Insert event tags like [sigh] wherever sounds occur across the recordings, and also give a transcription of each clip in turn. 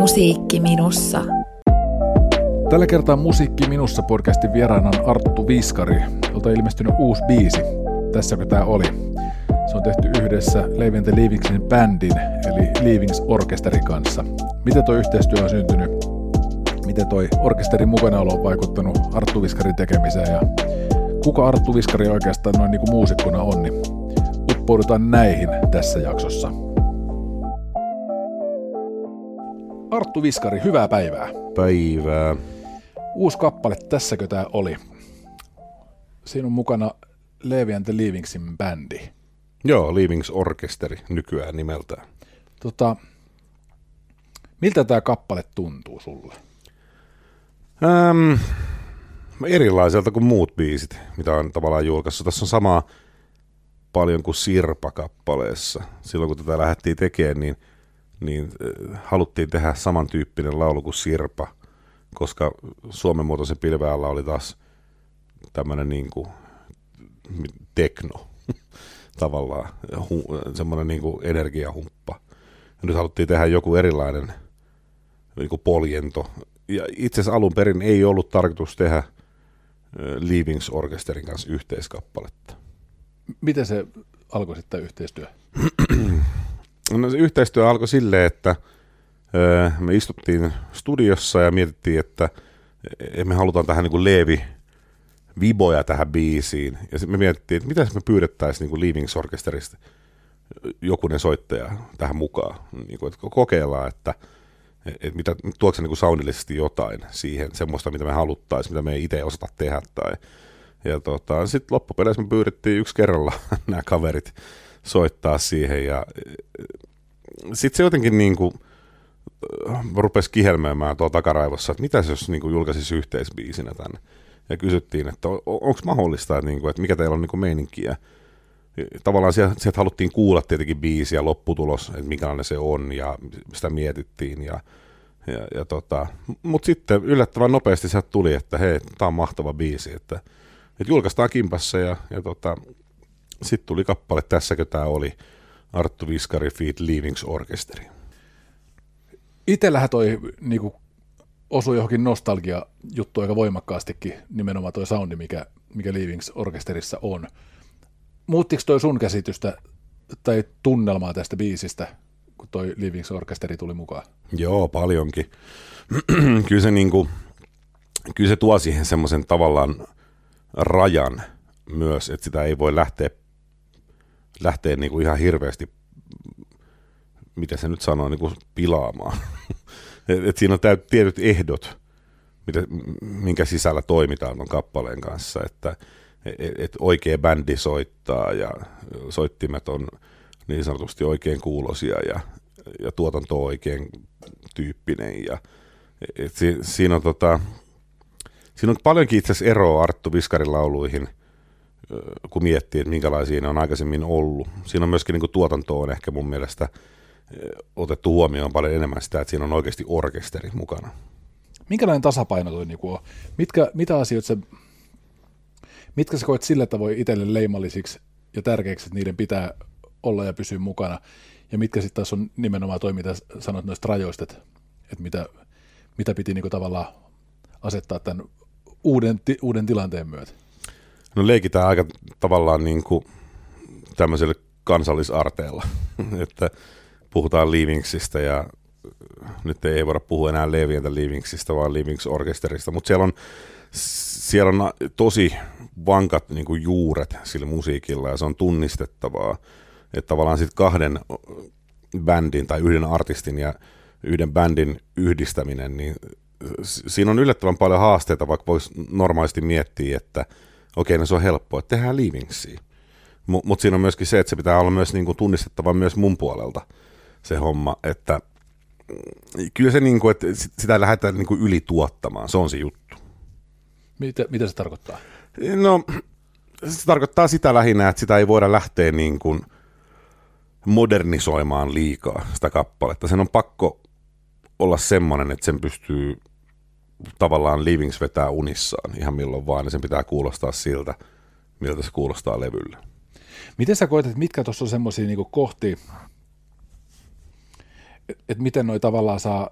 Musiikki minussa. Tällä kertaa Musiikki minussa podcastin vieraana on Arttu Viskari, jolta on ilmestynyt uusi biisi. Tässäkö tämä oli? Se on tehty yhdessä Leaving the Leavingsin bändin, eli Leavings Orkesterin kanssa. Miten tuo yhteistyö on syntynyt? Miten toi orkesterin mukanaolo on vaikuttanut Arttu Viskarin tekemiseen ja kuka Arttu Viskari oikeastaan noin niin kuin muusikkona on, niin uppoudutaan näihin tässä jaksossa. Arttu Viskari, hyvää päivää. Päivää. Uusi kappale, tässäkö tämä oli? Siinä on mukana Levi and the Leavingsin bändi. Joo, Leavings Orkesteri nykyään nimeltään. Tota, miltä tämä kappale tuntuu sulle? Ähm, erilaiselta kuin muut biisit, mitä on tavallaan julkaissut. Tässä on samaa paljon kuin Sirpa-kappaleessa. Silloin kun tätä lähdettiin tekemään, niin, niin äh, haluttiin tehdä samantyyppinen laulu kuin Sirpa, koska Suomen muotoisen pilveällä oli taas tämmöinen niin kuin tekno [laughs] tavallaan, hu, semmoinen niin kuin energiahumppa. Ja nyt haluttiin tehdä joku erilainen niin kuin poljento. Ja itse asiassa alun perin ei ollut tarkoitus tehdä äh, Leavings Orkesterin kanssa yhteiskappaletta. Miten se alkoi sitten yhteistyö? No se yhteistyö alkoi silleen, että me istuttiin studiossa ja mietittiin, että e, me halutaan tähän niin kuin Leevi viboja tähän biisiin. Ja sitten me mietittiin, että mitä me pyydettäisiin niin kuin Leavings Orkesterista jokunen soittaja tähän mukaan. Niin kuin, että kokeillaan, että, että mitä, tuokse se niin kuin soundillisesti jotain siihen, semmoista, mitä me haluttaisiin, mitä me ei itse osata tehdä. Tai, ja tota, sitten loppupeleissä me pyydettiin yksi kerralla [laughs] nämä kaverit soittaa siihen ja sitten se jotenkin niin kuin, rupesi kihelmöimään tuolla takaraivossa, että mitä jos niin kuin julkaisisi yhteisbiisinä tänne. Ja kysyttiin, että on, onko mahdollista, että, niin kuin, että mikä teillä on niin kuin meininkiä. Tavallaan sieltä, sieltä haluttiin kuulla tietenkin biisi ja lopputulos, että minkälainen se on ja sitä mietittiin. Ja, ja, ja tota, Mutta sitten yllättävän nopeasti sieltä tuli, että hei, tämä on mahtava biisi, että, että julkaistaan kimpassa ja, ja tota, sitten tuli kappale, tässäkö tämä oli, Arttu Viskari Feet Leavings Orkesteri. Itellähän toi niinku, osui johonkin nostalgia juttu aika voimakkaastikin, nimenomaan toi soundi, mikä, mikä Leavings Orkesterissa on. Muuttiko toi sun käsitystä tai tunnelmaa tästä biisistä, kun toi Leavings Orkesteri tuli mukaan? Joo, paljonkin. [clears throat] kyllä, se niinku, kyllä se tuo siihen semmoisen tavallaan rajan myös, että sitä ei voi lähteä lähtee niin kuin ihan hirveästi, mitä se nyt sanoo, niin kuin pilaamaan. [laughs] et, et siinä on täyt, tietyt ehdot, mitä, minkä sisällä toimitaan tuon kappaleen kanssa, että et, et oikea bändi soittaa ja soittimet on niin sanotusti oikein kuulosia ja, ja tuotanto on oikein tyyppinen. Ja, et si, siinä, on tota, siinä on paljonkin itse asiassa eroa Arttu Viskarin lauluihin – kun miettii, että minkälaisia ne on aikaisemmin ollut. Siinä on myöskin niin tuotanto on ehkä mun mielestä otettu huomioon paljon enemmän sitä, että siinä on oikeasti orkesteri mukana. Minkälainen tasapaino toi niinku on? Mitkä, mitä asioita se, mitkä sä koet sillä voi itselle leimallisiksi ja tärkeiksi, että niiden pitää olla ja pysyä mukana? Ja mitkä sitten taas on nimenomaan toi, mitä sanot noista rajoista, että, että mitä, mitä piti niinku tavallaan asettaa tämän uuden, uuden tilanteen myötä? No leikitään aika tavallaan niin kuin tämmöisellä kansallisarteella, [laughs] että puhutaan Leavingsista ja nyt ei voida puhua enää Levientä Leavingsista, vaan Leavings Orkesterista, mutta siellä on, siellä on tosi vankat niin kuin juuret sillä musiikilla ja se on tunnistettavaa, että tavallaan sitten kahden bändin tai yhden artistin ja yhden bändin yhdistäminen, niin siinä on yllättävän paljon haasteita, vaikka voisi normaalisti miettiä, että – okei, no se on helppoa, että tehdään Leavingsia. Mutta mut siinä on myöskin se, että se pitää olla myös niinku tunnistettava myös mun puolelta se homma, että mm, kyllä se, niinku, että sitä lähdetään niinku ylituottamaan, se on se juttu. Mitä, mitä se tarkoittaa? No, se tarkoittaa sitä lähinnä, että sitä ei voida lähteä niin kuin modernisoimaan liikaa sitä kappaletta. Sen on pakko olla semmoinen, että sen pystyy tavallaan Livings vetää unissaan ihan milloin vaan, niin sen pitää kuulostaa siltä, miltä se kuulostaa levyllä. Miten sä koet, että mitkä tuossa on semmoisia niin kohti, että et miten noi tavallaan saa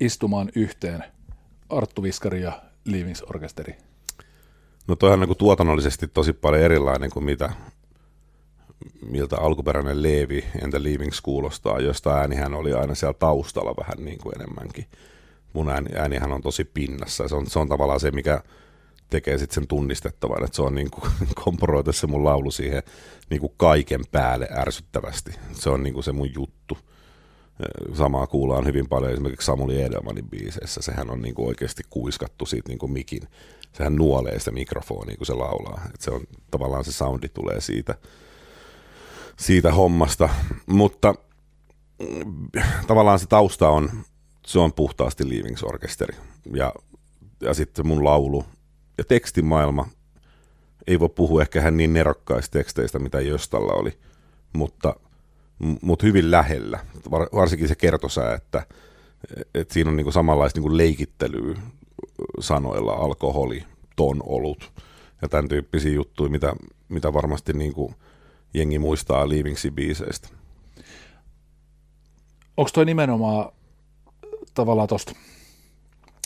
istumaan yhteen Arttu Viskari ja Leavings Orkesteri? No toihan on niin tuotannollisesti tosi paljon erilainen kuin mitä, miltä alkuperäinen Leevi entä Leavings kuulostaa, josta äänihän oli aina siellä taustalla vähän niin kuin enemmänkin. Mun ääni, äänihän on tosi pinnassa. Se on, se on tavallaan se, mikä tekee sitten sen tunnistettavan, että se on [laughs] niin kuin se mun laulu siihen niin kuin kaiken päälle ärsyttävästi. Se on niin kuin se mun juttu. Samaa kuullaan hyvin paljon esimerkiksi Samuli Edelmanin biiseissä. Sehän on niin kuin oikeasti kuiskattu siitä niin kuin mikin. Sehän nuolee sitä mikrofonia, kun se laulaa. Et se on, tavallaan se soundi tulee siitä, siitä hommasta. Mutta mm, tavallaan se tausta on, se on puhtaasti Leavings Orkesteri. Ja, ja sitten mun laulu ja tekstimaailma, ei voi puhua ehkä hän niin nerokkaista teksteistä, mitä Jöstalla oli, mutta, mutta hyvin lähellä. Varsinkin se kertosää, että, että siinä on niin samanlaista niin leikittelyä sanoilla, alkoholi, ton olut ja tämän tyyppisiä juttuja, mitä, mitä varmasti niin kuin jengi muistaa Leavingsin biiseistä. Onko toi nimenomaan tavallaan tuosta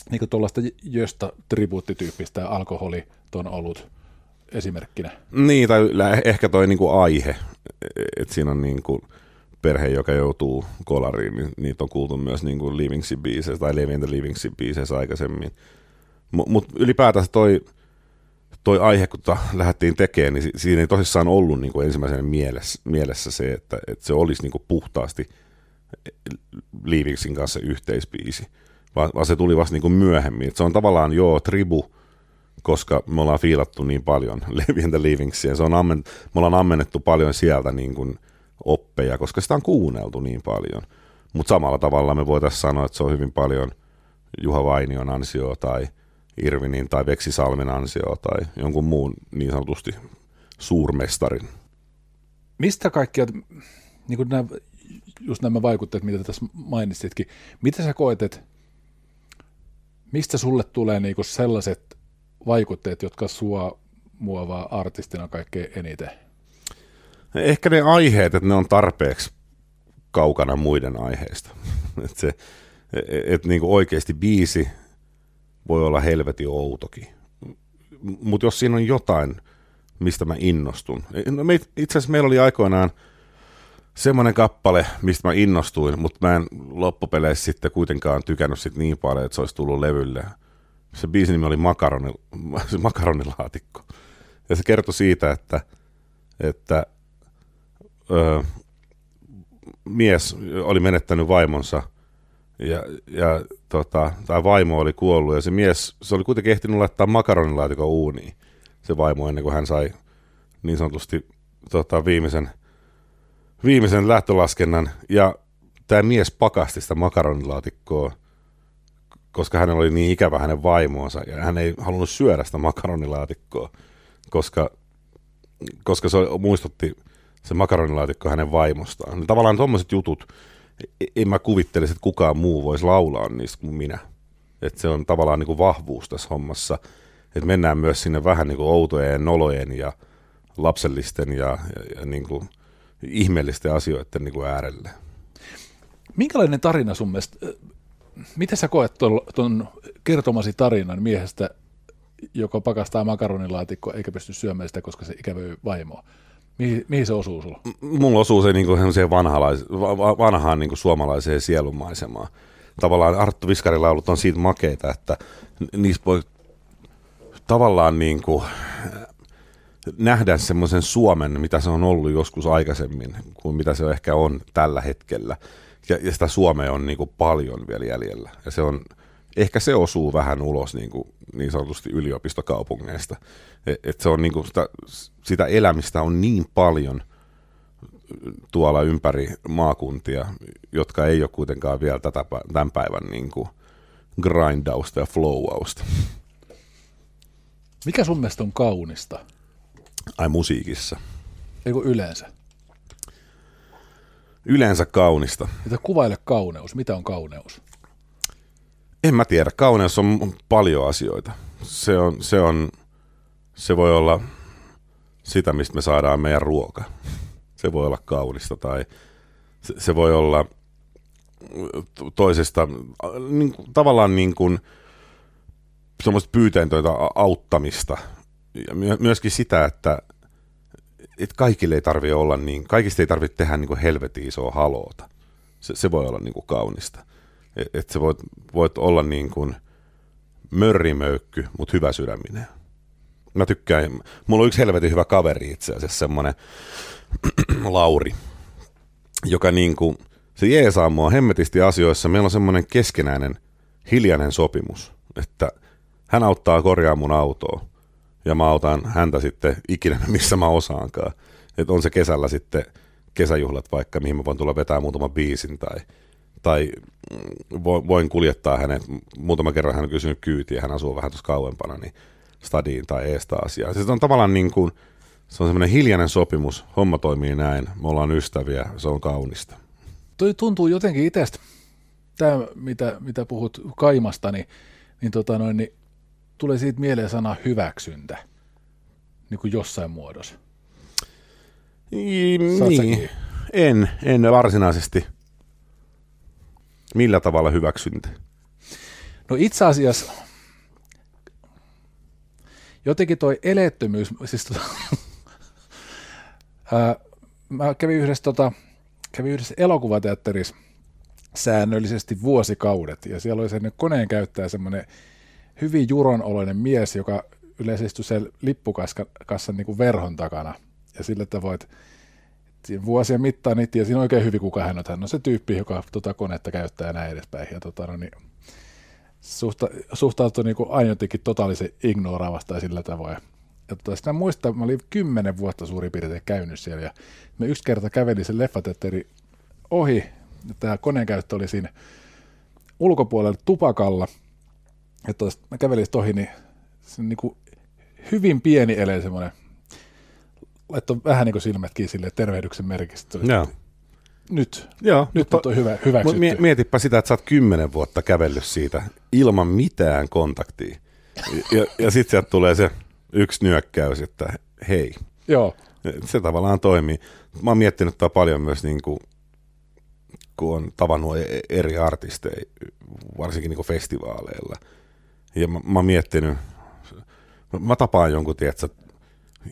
niin tuollaista josta tribuuttityyppistä alkoholi on ollut esimerkkinä. Niin, tai ehkä toi niin kuin aihe, että siinä on niin kuin perhe, joka joutuu kolariin, niin niitä on kuultu myös niin kuin Livingsin biiseissä tai Leaving the Livingsin biiseissä aikaisemmin. Mutta mut ylipäätänsä toi, toi aihe, kun lähdettiin tekemään, niin siinä ei tosissaan ollut niin kuin ensimmäisenä mielessä, mielessä se, että, että se olisi niin kuin puhtaasti Leavingsin kanssa yhteisbiisi vaan, vaan se tuli vasta niin kuin myöhemmin. Et se on tavallaan joo, tribu, koska me ollaan fiilattu niin paljon Levi the Livingsia. Se on ammen, me ollaan ammennettu paljon sieltä niin kuin oppeja, koska sitä on kuunneltu niin paljon. Mutta samalla tavalla me voitaisiin sanoa, että se on hyvin paljon Juha Vainion ansio tai Irvinin tai Veksi Salmen ansio tai jonkun muun niin sanotusti suurmestarin. Mistä kaikkia, niin kuin nämä, just nämä vaikutteet, mitä tässä mainitsitkin, mitä sä koet, että mistä sulle tulee niinku sellaiset vaikutteet, jotka sua muovaa artistina kaikkein eniten? Ehkä ne aiheet, että ne on tarpeeksi kaukana muiden aiheista. [laughs] että se, et niinku oikeasti biisi voi olla helveti outokin. Mutta jos siinä on jotain, mistä mä innostun. No itse asiassa meillä oli aikoinaan – semmoinen kappale, mistä mä innostuin, mutta mä en loppupeleissä sitten kuitenkaan tykännyt sit niin paljon, että se olisi tullut levylle. Se biisin nimi oli Makaroni, [laughs] Makaronilaatikko. Ja se kertoi siitä, että, että ö, mies oli menettänyt vaimonsa ja, ja tota, tai vaimo oli kuollut ja se mies, se oli kuitenkin ehtinyt laittaa makaronilaatikon uuniin, se vaimo ennen kuin hän sai niin sanotusti tota, viimeisen – viimeisen lähtölaskennan ja tämä mies pakasti sitä makaronilaatikkoa, koska hänellä oli niin ikävä hänen vaimoonsa ja hän ei halunnut syödä sitä makaronilaatikkoa, koska, koska se muistutti se makaronilaatikko hänen vaimostaan. Tavallaan tuommoiset jutut, e, en mä kuvittelisi, että kukaan muu voisi laulaa niistä kuin minä. Että se on tavallaan niin kuin vahvuus tässä hommassa, että mennään myös sinne vähän niin kuin outojen, nolojen ja lapsellisten ja, ja, ja niin kuin ihmeellisten asioiden niin kuin äärelle. Minkälainen tarina sun mielestä, miten sä koet tuon kertomasi tarinan miehestä, joka pakastaa makaronilaatikkoa eikä pysty syömään sitä, koska se ikävöi vaimoa? Mihin, mihin se osuu sulla? Mulla osuu se niin kuin vanhaan niin suomalaiseen sielunmaisemaan. Tavallaan Arttu Viskarin laulut on siitä makeita, että niissä voi tavallaan niin kuin nähdä semmoisen Suomen, mitä se on ollut joskus aikaisemmin, kuin mitä se ehkä on tällä hetkellä. Ja, ja sitä Suomea on niin kuin paljon vielä jäljellä. Ja se on, ehkä se osuu vähän ulos niin, kuin, niin sanotusti yliopistokaupungeista. Et, et se on niin kuin sitä, sitä elämistä on niin paljon tuolla ympäri maakuntia, jotka ei ole kuitenkaan vielä tätä, tämän päivän niin kuin grindausta ja flowausta. Mikä sun mielestä on kaunista? Ai musiikissa. Eikö yleensä? Yleensä kaunista. Mitä kuvaile kauneus? Mitä on kauneus? En mä tiedä. Kauneus on paljon asioita. Se, on, se, on, se voi olla sitä, mistä me saadaan meidän ruoka. Se voi olla kaunista tai se, se voi olla toisesta, niin, tavallaan niin kuin semmoista pyyteentöitä auttamista. Ja myöskin sitä, että, että kaikille ei tarvitse olla niin, kaikista ei tarvitse tehdä niin kuin helvetin isoa haloota. Se, se voi olla niin kuin kaunista. Että et sä voit, voit olla niin kuin mörrimöykky, mutta hyvä sydäminen. Mä tykkään, mulla on yksi helvetin hyvä kaveri itse asiassa, semmoinen [clears throat] Lauri, joka niin kuin, se jeesaa mua hemmetisti asioissa. Meillä on semmoinen keskenäinen hiljainen sopimus, että hän auttaa korjaa mun autoa ja mä autan häntä sitten ikinä, [laughs] missä mä osaankaan. Että on se kesällä sitten kesäjuhlat vaikka, mihin mä voin tulla vetää muutaman biisin tai, tai voin kuljettaa hänet. Muutama kerran hän on kysynyt kyytiä, hän asuu vähän tuossa kauempana, niin stadiin tai ees taas. Ja se on tavallaan niin kuin, se on semmoinen hiljainen sopimus, homma toimii näin, me ollaan ystäviä, se on kaunista. Toi tuntuu jotenkin itsestä, tämä mitä, mitä puhut kaimasta, niin, niin, tota noin, niin tulee siitä mieleen sana hyväksyntä, niin kuin jossain muodossa. Niin, en, en varsinaisesti. Millä tavalla hyväksyntä? No itse asiassa jotenkin toi elettömyys, siis tota, [laughs] ää, mä kävin yhdessä, tota, kävin yhdessä elokuvateatterissa säännöllisesti vuosikaudet, ja siellä oli sen koneen käyttäjä semmoinen hyvin juronoloinen mies, joka yleensä istui sen lippukassan niin kuin verhon takana, ja sillä että voit vuosien mittaan niitä tiesi oikein hyvin, kuka hän on. Hän on se tyyppi, joka tota konetta käyttää ja näin edespäin. Ja tota, no niin, suhta, suhtautui niin kuin aina jotenkin totaalisen ignoraavasta ja sillä tavoin. Ja tota, sitä muistan, mä olin kymmenen vuotta suurin piirtein käynyt siellä ja me yksi kerta kävelin sen leffatetteri ohi. Tämä koneen käyttö oli siinä ulkopuolella tupakalla. Ja tos, mä kävelin ohi, niin se niin kuin hyvin pieni ele semmoinen, laittoi vähän niin kuin silmät kiinni sille tervehdyksen merkistä. Joo nyt, Joo, nyt mutta, on hyvä, hyväksytty. Mie, mietipä sitä, että sä oot kymmenen vuotta kävellyt siitä ilman mitään kontaktia. Ja, ja sitten sieltä tulee se yksi nyökkäys, että hei. Joo. Se tavallaan toimii. Mä oon miettinyt tätä paljon myös, niin kuin, kun on tavannut e-, eri artisteja, varsinkin niin kuin festivaaleilla. Ja mä, mä oon miettinyt, mä tapaan jonkun, tiedätkö,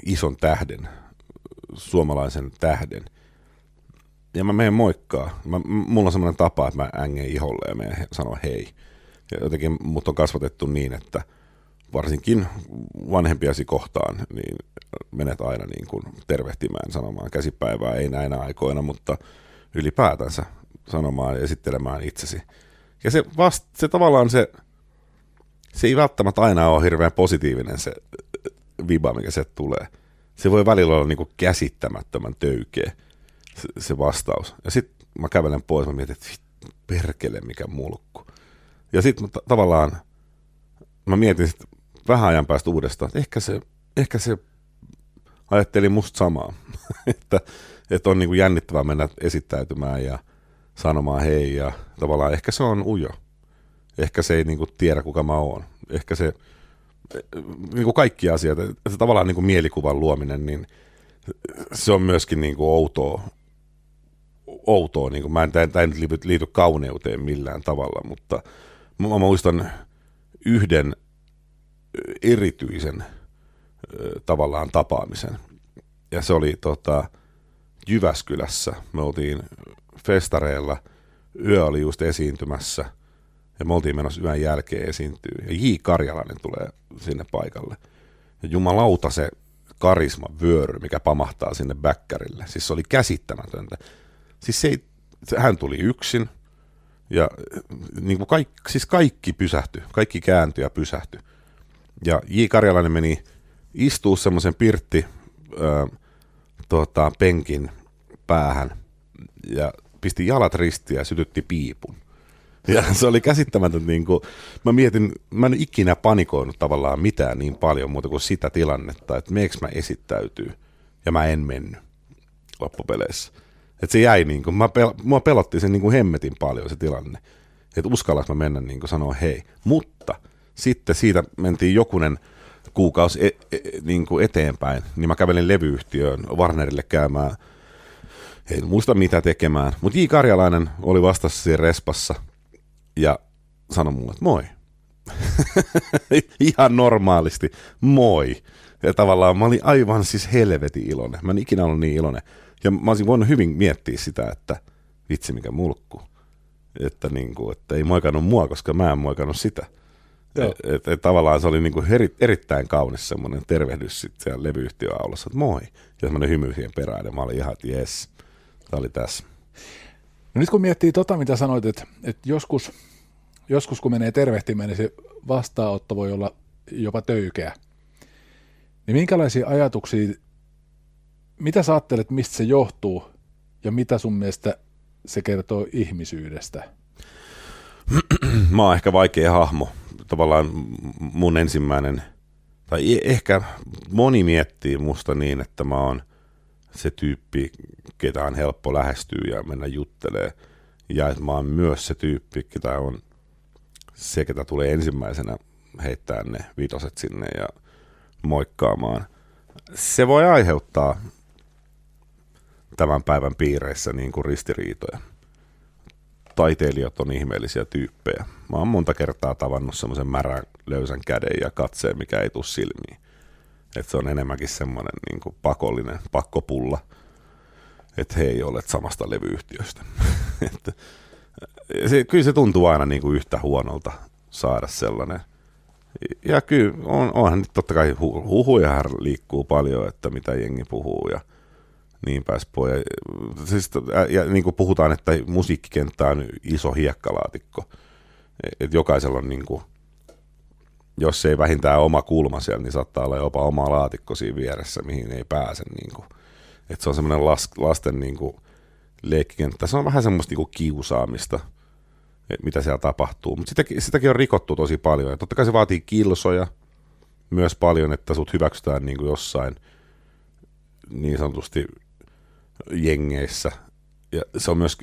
ison tähden, suomalaisen tähden, ja mä menen moikkaa. Mä, mulla on semmoinen tapa, että mä ängen iholle ja menen sanoa hei. Ja jotenkin mut on kasvatettu niin, että varsinkin vanhempiasi kohtaan, niin menet aina niin kuin tervehtimään, sanomaan käsipäivää, ei näinä aikoina, mutta ylipäätänsä sanomaan ja esittelemään itsesi. Ja se, vast, se tavallaan se, se ei välttämättä aina ole hirveän positiivinen se viba, mikä se tulee. Se voi välillä olla niin kuin käsittämättömän töykeä se, se vastaus. Ja sitten mä kävelen pois, mä mietin, että perkele, mikä mulkku. Ja sitten t- tavallaan mä mietin sit vähän ajan päästä uudestaan, että ehkä se, ehkä se ajatteli musta samaa, [laughs] että, että on niin kuin jännittävää mennä esittäytymään ja sanomaan hei ja tavallaan ehkä se on ujo. Ehkä se ei niin kuin tiedä kuka mä oon. Ehkä se, niin kuin kaikki asiat, että tavallaan niin kuin mielikuvan luominen, niin se on myöskin niin kuin outoa outoa, niin kuin, mä en, tämä ei liity, liity kauneuteen millään tavalla, mutta mä, mä muistan yhden erityisen tavallaan tapaamisen. Ja se oli tota, Jyväskylässä. Me oltiin festareilla, yö oli just esiintymässä ja me oltiin menossa yön jälkeen esiintyy. Ja J. Karjalainen tulee sinne paikalle. Ja jumalauta se karisma vyöry, mikä pamahtaa sinne bäkkärille. Siis se oli käsittämätöntä. Siis se ei, se, hän tuli yksin ja niin kuin kaikki, siis kaikki pysähtyi, kaikki kääntyi ja pysähtyi. Ja J. Karjalainen meni istuu semmoisen pirtti ö, tota, penkin päähän ja pisti jalat ristiin ja sytytti piipun. Ja [laughs] se oli käsittämätön, niin kuin, mä mietin, mä en ikinä panikoinut tavallaan mitään niin paljon muuta kuin sitä tilannetta, että meeks mä esittäytyy. Ja mä en mennyt loppupeleissä. Että se jäi niin kuin, mä pel- mua pelotti sen niin kuin hemmetin paljon se tilanne. Että uskallas mä mennä niin kuin sanoa hei. Mutta sitten siitä mentiin jokunen kuukausi e- e- niin kuin eteenpäin, niin mä kävelin levyyhtiöön Warnerille käymään en muista mitä tekemään. Mutta J. Karjalainen oli vastassa siinä respassa ja sanoi mulle, että moi. [laughs] Ihan normaalisti, moi. Ja tavallaan mä olin aivan siis helvetin iloinen. Mä en ikinä ollut niin iloinen. Ja mä olisin voinut hyvin miettiä sitä, että vitsi mikä mulkku. Että, niin kuin, että ei moikannut mua, koska mä en moikannut sitä. Et, et, et, tavallaan se oli niin kuin eri, erittäin kaunis semmoinen tervehdys sitten siellä levyyhtiöaulassa, että moi. Ja semmoinen hymy siihen perään, ja mä olin ihan, että jes, tämä oli tässä. No nyt kun miettii tota, mitä sanoit, että, että joskus, joskus kun menee tervehtimään, niin se vastaanotto voi olla jopa töykeä. Niin minkälaisia ajatuksia, mitä sä ajattelet, mistä se johtuu, ja mitä sun mielestä se kertoo ihmisyydestä? Mä oon ehkä vaikea hahmo. Tavallaan mun ensimmäinen, tai e- ehkä moni miettii musta niin, että mä oon se tyyppi, ketä on helppo lähestyä ja mennä juttelee. Ja että mä oon myös se tyyppi, ketä on se, ketä tulee ensimmäisenä heittää ne vitoset sinne ja moikkaamaan. Se voi aiheuttaa tämän päivän piireissä niin kuin ristiriitoja. Taiteilijat on ihmeellisiä tyyppejä. Mä oon monta kertaa tavannut semmoisen märän löysän käden ja katseen, mikä ei tule silmiin. Et se on enemmänkin semmoinen niin pakollinen pakkopulla, että he ei ole samasta levyyhtiöstä. [laughs] että, se, kyllä se tuntuu aina niin kuin yhtä huonolta saada sellainen. Ja kyllä on, onhan nyt totta kai hu, huhuja liikkuu paljon, että mitä jengi puhuu ja niin pääs pois. Ja, siis, ja niin kuin puhutaan, että musiikkikenttä on iso hiekkalaatikko. että jokaisella on niin kuin, jos ei vähintään oma kulma siellä, niin saattaa olla jopa oma laatikko siinä vieressä, mihin ei pääse. Niin kuin. Et se on semmoinen las, lasten niin kuin, leikkikenttä. Se on vähän semmoista niin kuin kiusaamista, mitä siellä tapahtuu. Mutta sitäkin, sitäkin on rikottu tosi paljon. Ja totta kai se vaatii kilsoja myös paljon, että sut hyväksytään niin kuin jossain niin sanotusti jengeissä. Ja se on myös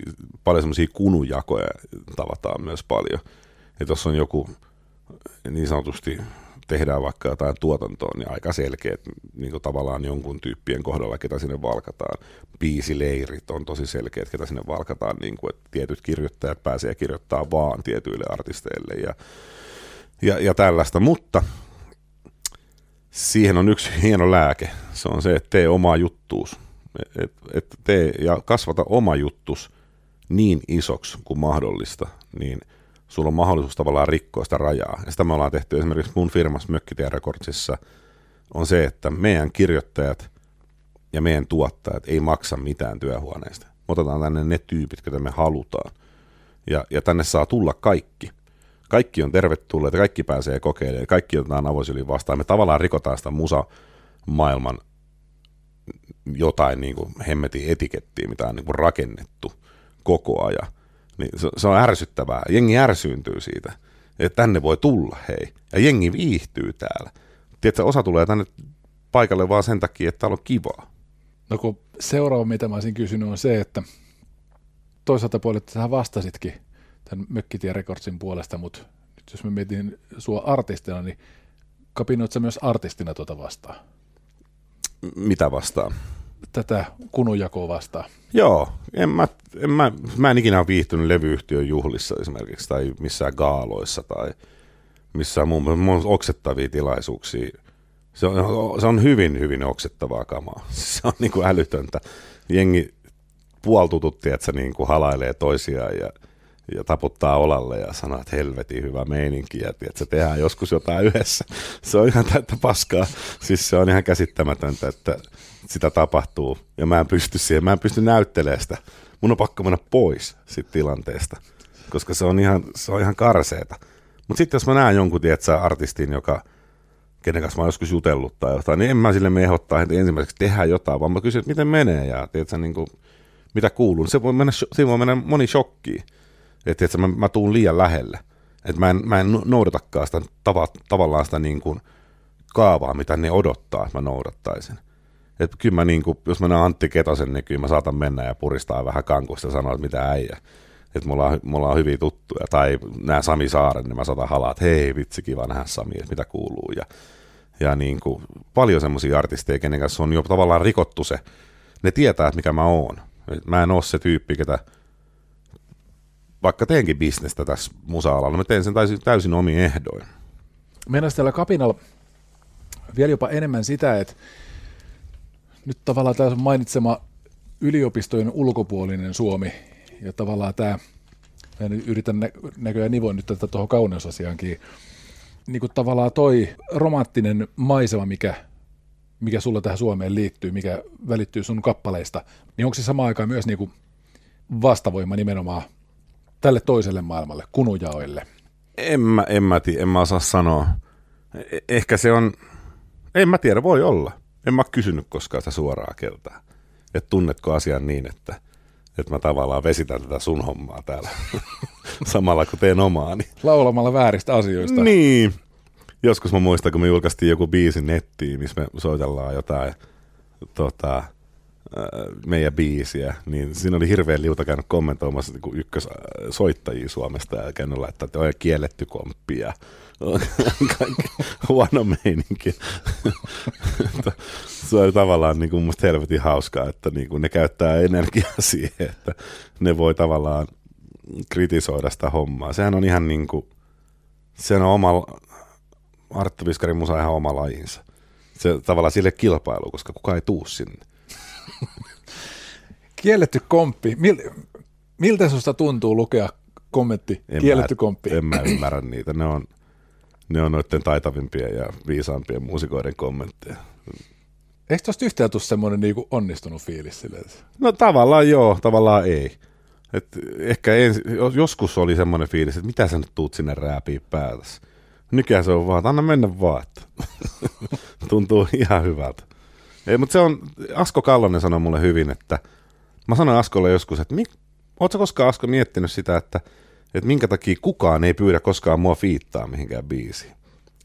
paljon semmoisia kunujakoja tavataan myös paljon. Että jos on joku niin sanotusti tehdään vaikka jotain tuotantoa, niin aika selkeät niin tavallaan jonkun tyyppien kohdalla, ketä sinne valkataan. Biisileirit on tosi selkeät, ketä sinne valkataan, niin kuin, että tietyt kirjoittajat pääsee kirjoittaa vaan tietyille artisteille ja, ja, ja tällaista, mutta siihen on yksi [laughs] hieno lääke. Se on se, että tee oma juttuus. Et, et tee ja kasvata oma juttus niin isoksi kuin mahdollista, niin – sulla on mahdollisuus tavallaan rikkoa sitä rajaa. Ja sitä me ollaan tehty esimerkiksi mun firmassa Mökkitie Recordsissa, on se, että meidän kirjoittajat ja meidän tuottajat ei maksa mitään työhuoneesta. Me otetaan tänne ne tyypit, joita me halutaan. Ja, ja tänne saa tulla kaikki. Kaikki on tervetulleet, kaikki pääsee kokeilemaan, kaikki otetaan avoisyliin vastaan. Me tavallaan rikotaan sitä musa-maailman jotain niin kuin hemmetin etikettiä, mitä on niin kuin rakennettu koko ajan. Niin se, se on ärsyttävää. Jengi ärsyyntyy siitä, että tänne voi tulla, hei. Ja jengi viihtyy täällä. Tiedätkö, osa tulee tänne paikalle vaan sen takia, että täällä on kivaa. No kun seuraava, mitä mä olisin kysynyt, on se, että toisaalta puolelta sä vastasitkin tämän Mökkitie Recordsin puolesta, mutta nyt jos mä mietin sua artistina, niin kapinoit sä myös artistina tuota vastaan? Mitä vastaan? Tätä kununjakoa vastaan? Joo, en mä, en mä, mä en ikinä ole viihtynyt levyyhtiön juhlissa esimerkiksi tai missään gaaloissa tai missään muun muassa oksettavia tilaisuuksia. Se on, se on hyvin, hyvin oksettavaa kamaa. [laughs] Se on niin kuin älytöntä. Jengi puoltututti, että se niin kuin halailee toisiaan ja, ja taputtaa olalle ja sanoo, että helvetin hyvä meininki ja että se tehdään joskus jotain yhdessä. [laughs] Se on ihan täyttä paskaa. Siis se on ihan käsittämätöntä, että sitä tapahtuu ja mä en pysty siihen, mä en pysty näyttelemään sitä. Mun on pakko mennä pois siitä tilanteesta, koska se on ihan, se on ihan karseeta. Mutta sitten jos mä näen jonkun, tiedätkö, artistin, joka, kenen kanssa mä oon joskus jutellut tai jotain, niin en mä sille me ehdottaa, että ensimmäiseksi tehdään jotain, vaan mä kysyn, että miten menee ja tiedätkö, niin kuin, mitä kuuluu. Se voi mennä, siinä voi mennä moni shokkiin, että tiedätkö, mä, mä tuun liian lähelle. Että mä en, mä en noudatakaan sitä tava, tavallaan sitä niin kuin kaavaa, mitä ne odottaa, että mä noudattaisin. Että kyllä mä niin kuin, jos mä näen Antti Ketosen, niin kyllä mä saatan mennä ja puristaa vähän kankusta ja sanoa, että mitä äijä. Että mulla mulla on hyviä tuttuja. Tai nämä Sami Saaren, niin mä saatan halaa, että hei vitsi, kiva nähdä Sami, että mitä kuuluu. Ja, ja niin kuin, paljon semmoisia artisteja, kenen kanssa on jo tavallaan rikottu se. Ne tietää, että mikä mä oon. Et mä en ole se tyyppi, ketä vaikka teenkin bisnestä tässä musa-alalla, mä teen sen täysin, täysin omiin ehdoin. Meidän täällä kapinalla vielä jopa enemmän sitä, että nyt tavallaan tämä mainitsema yliopistojen ulkopuolinen Suomi ja tavallaan tämä, mä nyt yritän nä- näköjään nivoa nyt tätä tuohon kauneusasiaankin, niin kuin tavallaan toi romanttinen maisema, mikä, mikä sulla tähän Suomeen liittyy, mikä välittyy sun kappaleista, niin onko se samaan aikaan myös niin kuin vastavoima nimenomaan tälle toiselle maailmalle, kunujaoille? En mä, en mä, tii, en mä osaa sanoa. E- ehkä se on, en mä tiedä, voi olla. En mä kysynyt koskaan sitä suoraa keltaa. Että tunnetko asian niin, että, että mä tavallaan vesitän tätä sun hommaa täällä [laughs] samalla kun teen omaani. Laulamalla vääristä asioista. Niin. Joskus mä muistan, kun me julkaistiin joku biisi nettiin, missä me soitellaan jotain tota, meidän biisiä, niin siinä oli hirveän liuta käynyt kommentoimassa niin ykkössoittajia Suomesta ja käynyt laittaa, että on kielletty komppi ja [laughs] huono meininki. [laughs] se on tavallaan niin kuin musta helvetin hauskaa, että niin kuin ne käyttää energiaa [laughs] siihen, että ne voi tavallaan kritisoida sitä hommaa. Sehän on ihan niin kuin, se on oma, Arttu Viskarin musa ihan oma lajinsa. Se tavallaan sille kilpailu, koska kukaan ei tuu sinne. Kielletty komppi. Mil, miltä susta tuntuu lukea kommentti, En kielletty mä, komppi? En mä ymmärrä niitä. Ne on, ne on noiden taitavimpien ja viisaampien muusikoiden kommentteja. Eikö tosta yhtään tule semmoinen niinku onnistunut fiilis silleen? No tavallaan joo, tavallaan ei. Et ehkä ensi, joskus oli semmoinen fiilis, että mitä sä nyt tuut sinne rääpiä päätäs. Nykyään se on vaan, että anna mennä vaan. [laughs] Tuntuu ihan hyvältä. Ei, mutta se on, Asko Kallonen sanoi mulle hyvin, että mä sanoin Askolle joskus, että mik, ootko koskaan Asko miettinyt sitä, että, että minkä takia kukaan ei pyydä koskaan mua fiittaa mihinkään biisiin.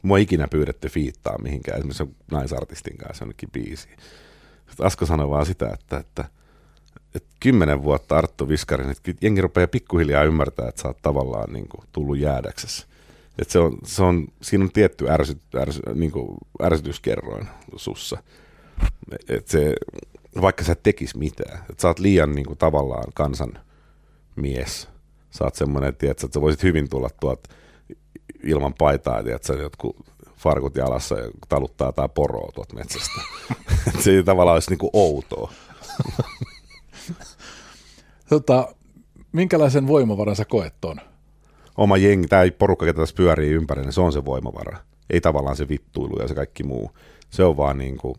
Mua ei ikinä pyydetty fiittaa mihinkään, esimerkiksi naisartistin kanssa jonnekin biisiin. Sitten Asko sanoi vaan sitä, että, että, että kymmenen vuotta Arttu Viskarin, että jengi rupeaa pikkuhiljaa ymmärtää, että sä oot tavallaan niin kuin, tullut jäädäksessä. Että se on, se on, siinä on tietty ärsy, ärsy, niin kuin ärsytyskerroin sussa. Et se, vaikka sä et tekis mitään, että sä oot liian niin kuin, tavallaan kansan mies. Sä oot semmoinen, että, että sä voisit hyvin tulla tuolta ilman paitaa, että sä jotkut farkut jalassa ja taluttaa tai poroa tuolta metsästä. [laughs] Et se ei tavallaan olisi niin kuin outoa. [laughs] Tota, minkälaisen voimavaran sä koet ton? Oma jengi, tämä porukka, ketä tässä pyörii ympäri, niin se on se voimavara. Ei tavallaan se vittuilu ja se kaikki muu. Se on vaan niin kuin,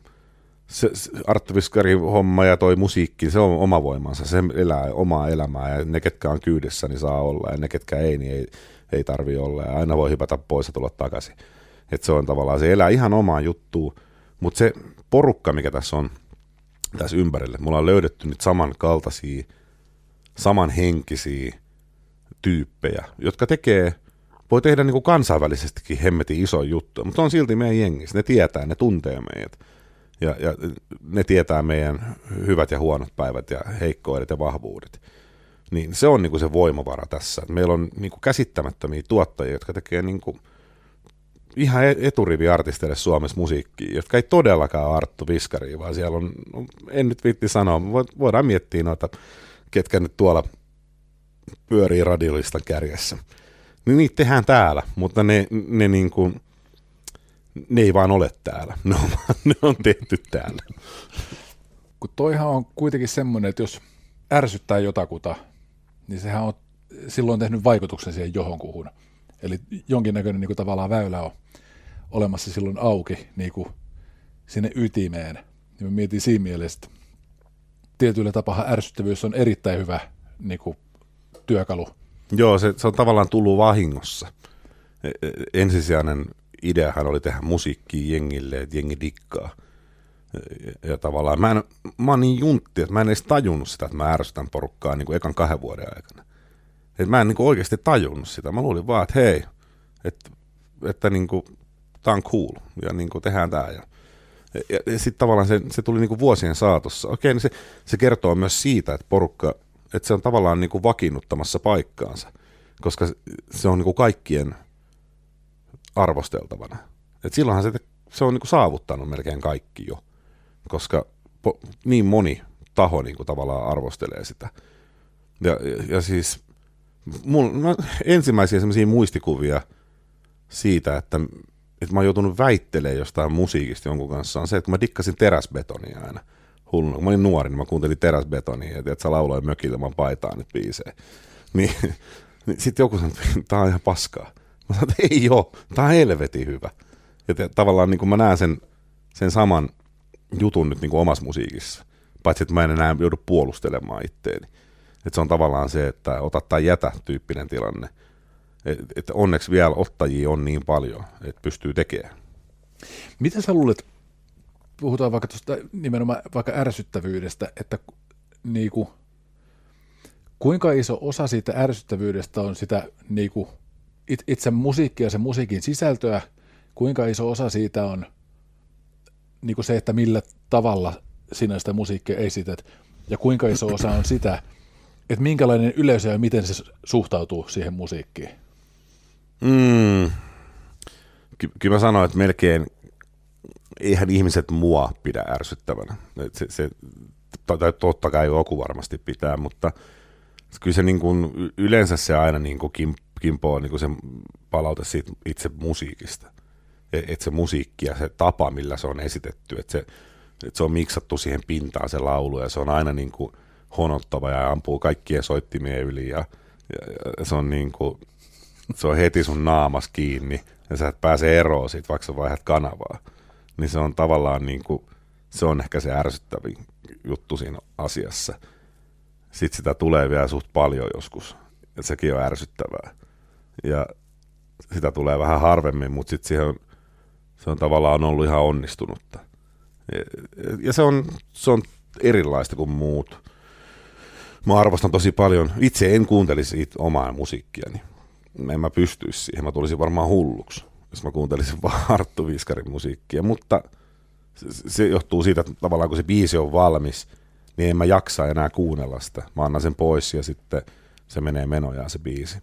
se, se Arttu homma ja toi musiikki, se on oma voimansa. Se elää omaa elämää ja ne, ketkä on kyydessä, niin saa olla ja ne, ketkä ei, niin ei, ei tarvi olla. Ja aina voi hypätä pois ja tulla takaisin. Et se on tavallaan, se elää ihan omaa juttua, mutta se porukka, mikä tässä on tässä ympärille, mulla on löydetty nyt samankaltaisia, samanhenkisiä tyyppejä, jotka tekee, voi tehdä niin kuin kansainvälisestikin hemmetin iso juttu, mutta on silti meidän jengissä. Ne tietää, ne tuntee meidät. Ja, ja ne tietää meidän hyvät ja huonot päivät ja heikkoudet ja vahvuudet. Niin se on niin kuin se voimavara tässä. Meillä on niin kuin käsittämättömiä tuottajia, jotka tekee niin kuin ihan e- eturiviartisteille Suomessa musiikkia, jotka ei todellakaan Arttu Viskari, vaan siellä on, no, en nyt viitti sanoa, vo- voidaan miettiä noita, ketkä nyt tuolla pyörii radiolistan kärjessä. Niin niitä tehdään täällä, mutta ne, ne, niin kuin, ne ei vaan ole täällä. Ne on, ne on tehty täällä. Kun toihan on kuitenkin semmoinen, että jos ärsyttää jotakuta, niin sehän on silloin tehnyt vaikutuksen siihen johonkuhun. Eli jonkinnäköinen niin kuin tavallaan väylä on olemassa silloin auki niin kuin sinne ytimeen. Ja mä mietin siinä mielessä, että tietyllä tapaa ärsyttävyys on erittäin hyvä niin kuin työkalu. Joo, se, se on tavallaan tullut vahingossa. E- e- Ensisijainen ideahan oli tehdä musiikkia jengille, että jengi dikkaa. Ja, tavallaan mä, en, mä oon niin juntti, että mä en edes tajunnut sitä, että mä ärsytän porukkaa niin kuin ekan kahden vuoden aikana. Et mä en niin kuin oikeasti tajunnut sitä. Mä luulin vaan, että hei, että, että niin kuin, tää on cool ja niin kuin tehdään tää. Ja, ja, ja sitten tavallaan se, se tuli niin kuin vuosien saatossa. Okei, niin se, se kertoo myös siitä, että porukka, että se on tavallaan niin kuin vakiinnuttamassa paikkaansa, koska se on niin kuin kaikkien arvosteltavana. Et silloinhan se, se on niin kuin saavuttanut melkein kaikki jo, koska po, niin moni taho niin kuin tavallaan arvostelee sitä. Ja, ja, siis mulla, mä, ensimmäisiä semmoisia muistikuvia siitä, että, että mä oon joutunut väittelemään jostain musiikista jonkun kanssa, on se, että mä dikkasin teräsbetonia aina. Hullu. Kun mä olin nuori, niin mä kuuntelin teräsbetonia, että sä lauloin mökillä, mä paitaan nyt biisejä. Niin, [laughs] niin sitten joku sanoi, että tää on ihan paskaa. Mä sanoin, että ei oo, tää on helvetin hyvä. Ja te, tavallaan niin kuin mä näen sen, sen saman jutun nyt niin kuin omassa musiikissa. Paitsi, että mä en enää joudu puolustelemaan itteeni. Että se on tavallaan se, että ota tai jätä tyyppinen tilanne. Että et onneksi vielä ottajia on niin paljon, että pystyy tekemään. Mitä sä luulet, puhutaan vaikka tuosta nimenomaan vaikka ärsyttävyydestä, että niinku, kuinka iso osa siitä ärsyttävyydestä on sitä niinku, itse musiikkia ja sen musiikin sisältöä, kuinka iso osa siitä on niinku se, että millä tavalla sinä sitä musiikkia esität, ja kuinka iso osa on sitä, että minkälainen yleisö ja miten se suhtautuu siihen musiikkiin? Mm. Ky- kyllä mä sanoin, että melkein eihän ihmiset mua pidä ärsyttävänä. Se, se, tai totta kai joku varmasti pitää, mutta kyllä se niin kuin, yleensä se aina niin kuin kim, kimpoo niin kuin se palaute siitä itse musiikista. Että et se musiikki ja se tapa, millä se on esitetty, että se, et se on miksattu siihen pintaan se laulu ja se on aina niin kuin honottava ja ampuu kaikkien soittimien yli ja, ja, ja se on niin kuin, se on heti sun naamas kiinni ja sä et pääse eroon siitä, vaikka sä vaihdat kanavaa. Niin se on tavallaan niin kuin, se on ehkä se ärsyttävin juttu siinä asiassa. Sitten sitä tulee vielä suht paljon joskus, ja sekin on ärsyttävää. Ja sitä tulee vähän harvemmin, mutta sitten siihen on, se on tavallaan ollut ihan onnistunutta. Ja, ja se, on, se on erilaista kuin muut. Mä arvostan tosi paljon, itse en kuuntelisi omaa musiikkiani en mä pystyisi siihen, mä tulisin varmaan hulluksi, jos mä kuuntelisin [laughs] vaan Arttu Viskarin musiikkia, mutta se, se johtuu siitä, että tavallaan kun se biisi on valmis, niin en mä jaksa enää kuunnella sitä. Mä annan sen pois ja sitten se menee menojaan se biisi.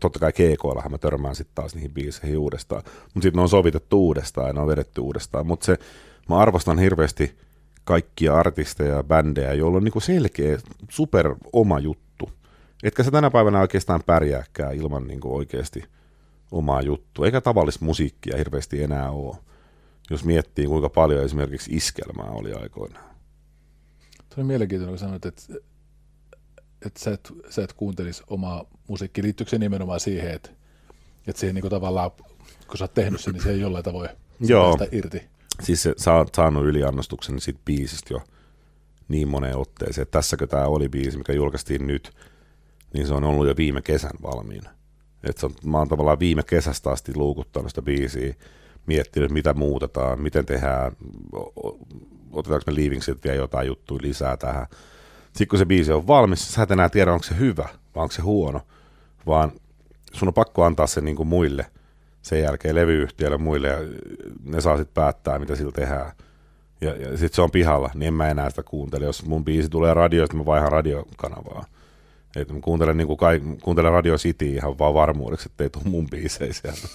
Totta kai keikoillahan mä törmään sitten taas niihin biiseihin uudestaan, mutta sitten ne on sovitettu uudestaan ja ne on vedetty uudestaan. Mutta se, mä arvostan hirveästi kaikkia artisteja ja bändejä, joilla on niinku selkeä, super oma juttu Etkä se tänä päivänä oikeastaan pärjääkään ilman niin kuin oikeasti omaa juttua, eikä tavallista musiikkia hirveästi enää ole, jos miettii kuinka paljon esimerkiksi iskelmää oli aikoinaan. Tuo on mielenkiintoinen, kun sanoit, että, että sä, et, sä et kuuntelisi omaa musiikkia. Liittyykö se nimenomaan siihen, että, että siihen niin kuin tavallaan, kun sä oot tehnyt sen, niin se ei jollain tavoin [clears throat] Joo. irti? Siis se, sä oot saanut yliannostuksen siitä biisistä jo niin moneen otteeseen. Tässäkö tämä oli biisi, mikä julkaistiin nyt – niin se on ollut jo viime kesän valmiina. Et se on, mä oon tavallaan viime kesästä asti luukuttanut sitä biisiä, miettinyt, mitä muutetaan, miten tehdään, otetaanko me Leavingsit vielä jotain juttuja lisää tähän. Sitten kun se biisi on valmis, sä et enää tiedä, onko se hyvä vai onko se huono, vaan sun on pakko antaa se niin kuin muille sen jälkeen levyyhtiöille muille ja ne saa sitten päättää, mitä sillä tehdään. Ja, ja sitten se on pihalla, niin en mä enää sitä kuuntele. Jos mun biisi tulee radioista, mä vaihan radiokanavaa. Et mä kuuntelen, niin kai, kuuntelen Radio City ihan vaan varmuudeksi, ettei tule mun biisejä sieltä.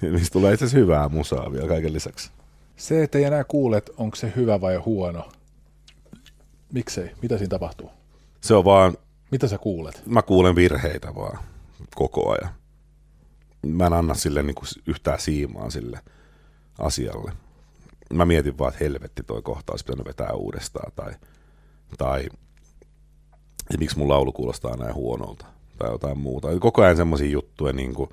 [laughs] Niistä tulee itse hyvää musaa vielä kaiken lisäksi. Se, että ei enää kuule, onko se hyvä vai huono. Miksei? Mitä siinä tapahtuu? Se on vaan... Mitä sä kuulet? Mä kuulen virheitä vaan koko ajan. Mä en anna sille niin kuin yhtään siimaa sille asialle. Mä mietin vaan, että helvetti toi kohtaus pitänyt vetää uudestaan tai, tai ja miksi mun laulu kuulostaa näin huonolta tai jotain muuta. Koko ajan semmoisia juttuja, niin kuin,